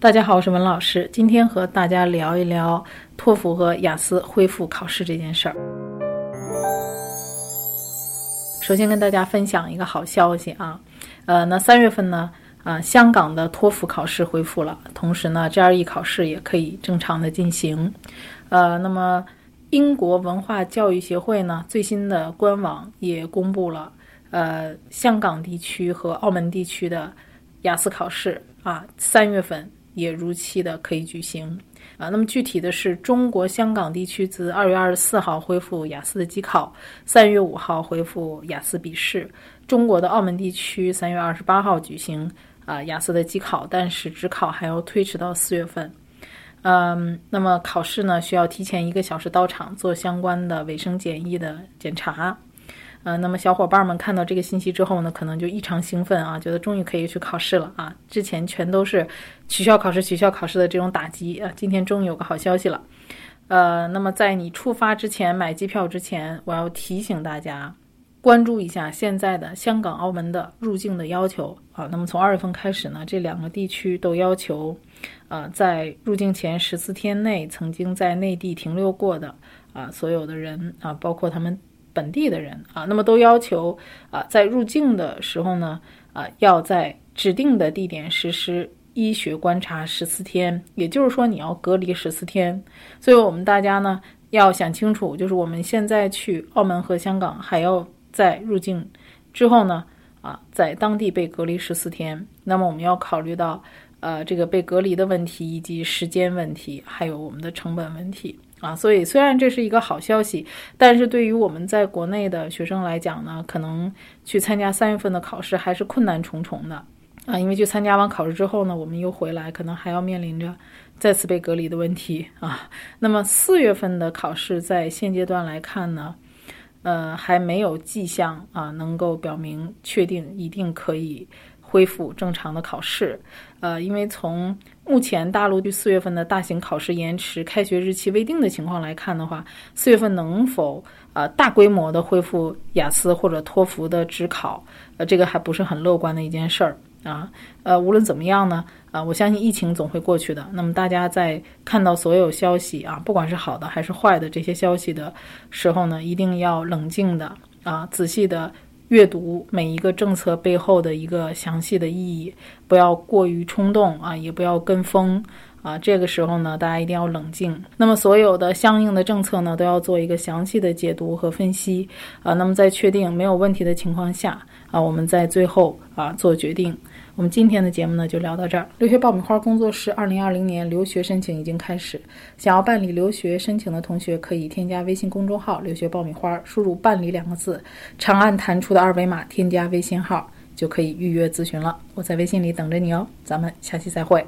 大家好，我是文老师，今天和大家聊一聊托福和雅思恢复考试这件事儿。首先跟大家分享一个好消息啊，呃，那三月份呢，啊，香港的托福考试恢复了，同时呢，GRE 考试也可以正常的进行。呃，那么英国文化教育协会呢，最新的官网也公布了，呃，香港地区和澳门地区的雅思考试啊，三月份。也如期的可以举行啊。那么具体的是，中国香港地区自二月二十四号恢复雅思的机考，三月五号恢复雅思笔试。中国的澳门地区三月二十八号举行啊雅思的机考，但是职考还要推迟到四月份。嗯，那么考试呢需要提前一个小时到场做相关的卫生检疫的检查。呃，那么小伙伴们看到这个信息之后呢，可能就异常兴奋啊，觉得终于可以去考试了啊！之前全都是取消考试、取消考试的这种打击啊，今天终于有个好消息了。呃，那么在你出发之前买机票之前，我要提醒大家关注一下现在的香港、澳门的入境的要求啊。那么从二月份开始呢，这两个地区都要求，呃，在入境前十四天内曾经在内地停留过的啊所有的人啊，包括他们。本地的人啊，那么都要求啊，在入境的时候呢，啊，要在指定的地点实施医学观察十四天，也就是说你要隔离十四天。所以我们大家呢要想清楚，就是我们现在去澳门和香港，还要在入境之后呢，啊，在当地被隔离十四天。那么我们要考虑到呃这个被隔离的问题，以及时间问题，还有我们的成本问题。啊，所以虽然这是一个好消息，但是对于我们在国内的学生来讲呢，可能去参加三月份的考试还是困难重重的啊，因为去参加完考试之后呢，我们又回来，可能还要面临着再次被隔离的问题啊。那么四月份的考试在现阶段来看呢，呃，还没有迹象啊，能够表明确定一定可以。恢复正常的考试，呃，因为从目前大陆对四月份的大型考试延迟、开学日期未定的情况来看的话，四月份能否呃大规模的恢复雅思或者托福的职考，呃，这个还不是很乐观的一件事儿啊。呃，无论怎么样呢，啊，我相信疫情总会过去的。那么大家在看到所有消息啊，不管是好的还是坏的这些消息的时候呢，一定要冷静的啊，仔细的。阅读每一个政策背后的一个详细的意义，不要过于冲动啊，也不要跟风啊。这个时候呢，大家一定要冷静。那么，所有的相应的政策呢，都要做一个详细的解读和分析啊。那么，在确定没有问题的情况下啊，我们在最后啊做决定。我们今天的节目呢就聊到这儿。留学爆米花工作室二零二零年留学申请已经开始，想要办理留学申请的同学可以添加微信公众号“留学爆米花”，输入“办理”两个字，长按弹出的二维码添加微信号就可以预约咨询了。我在微信里等着你哦，咱们下期再会。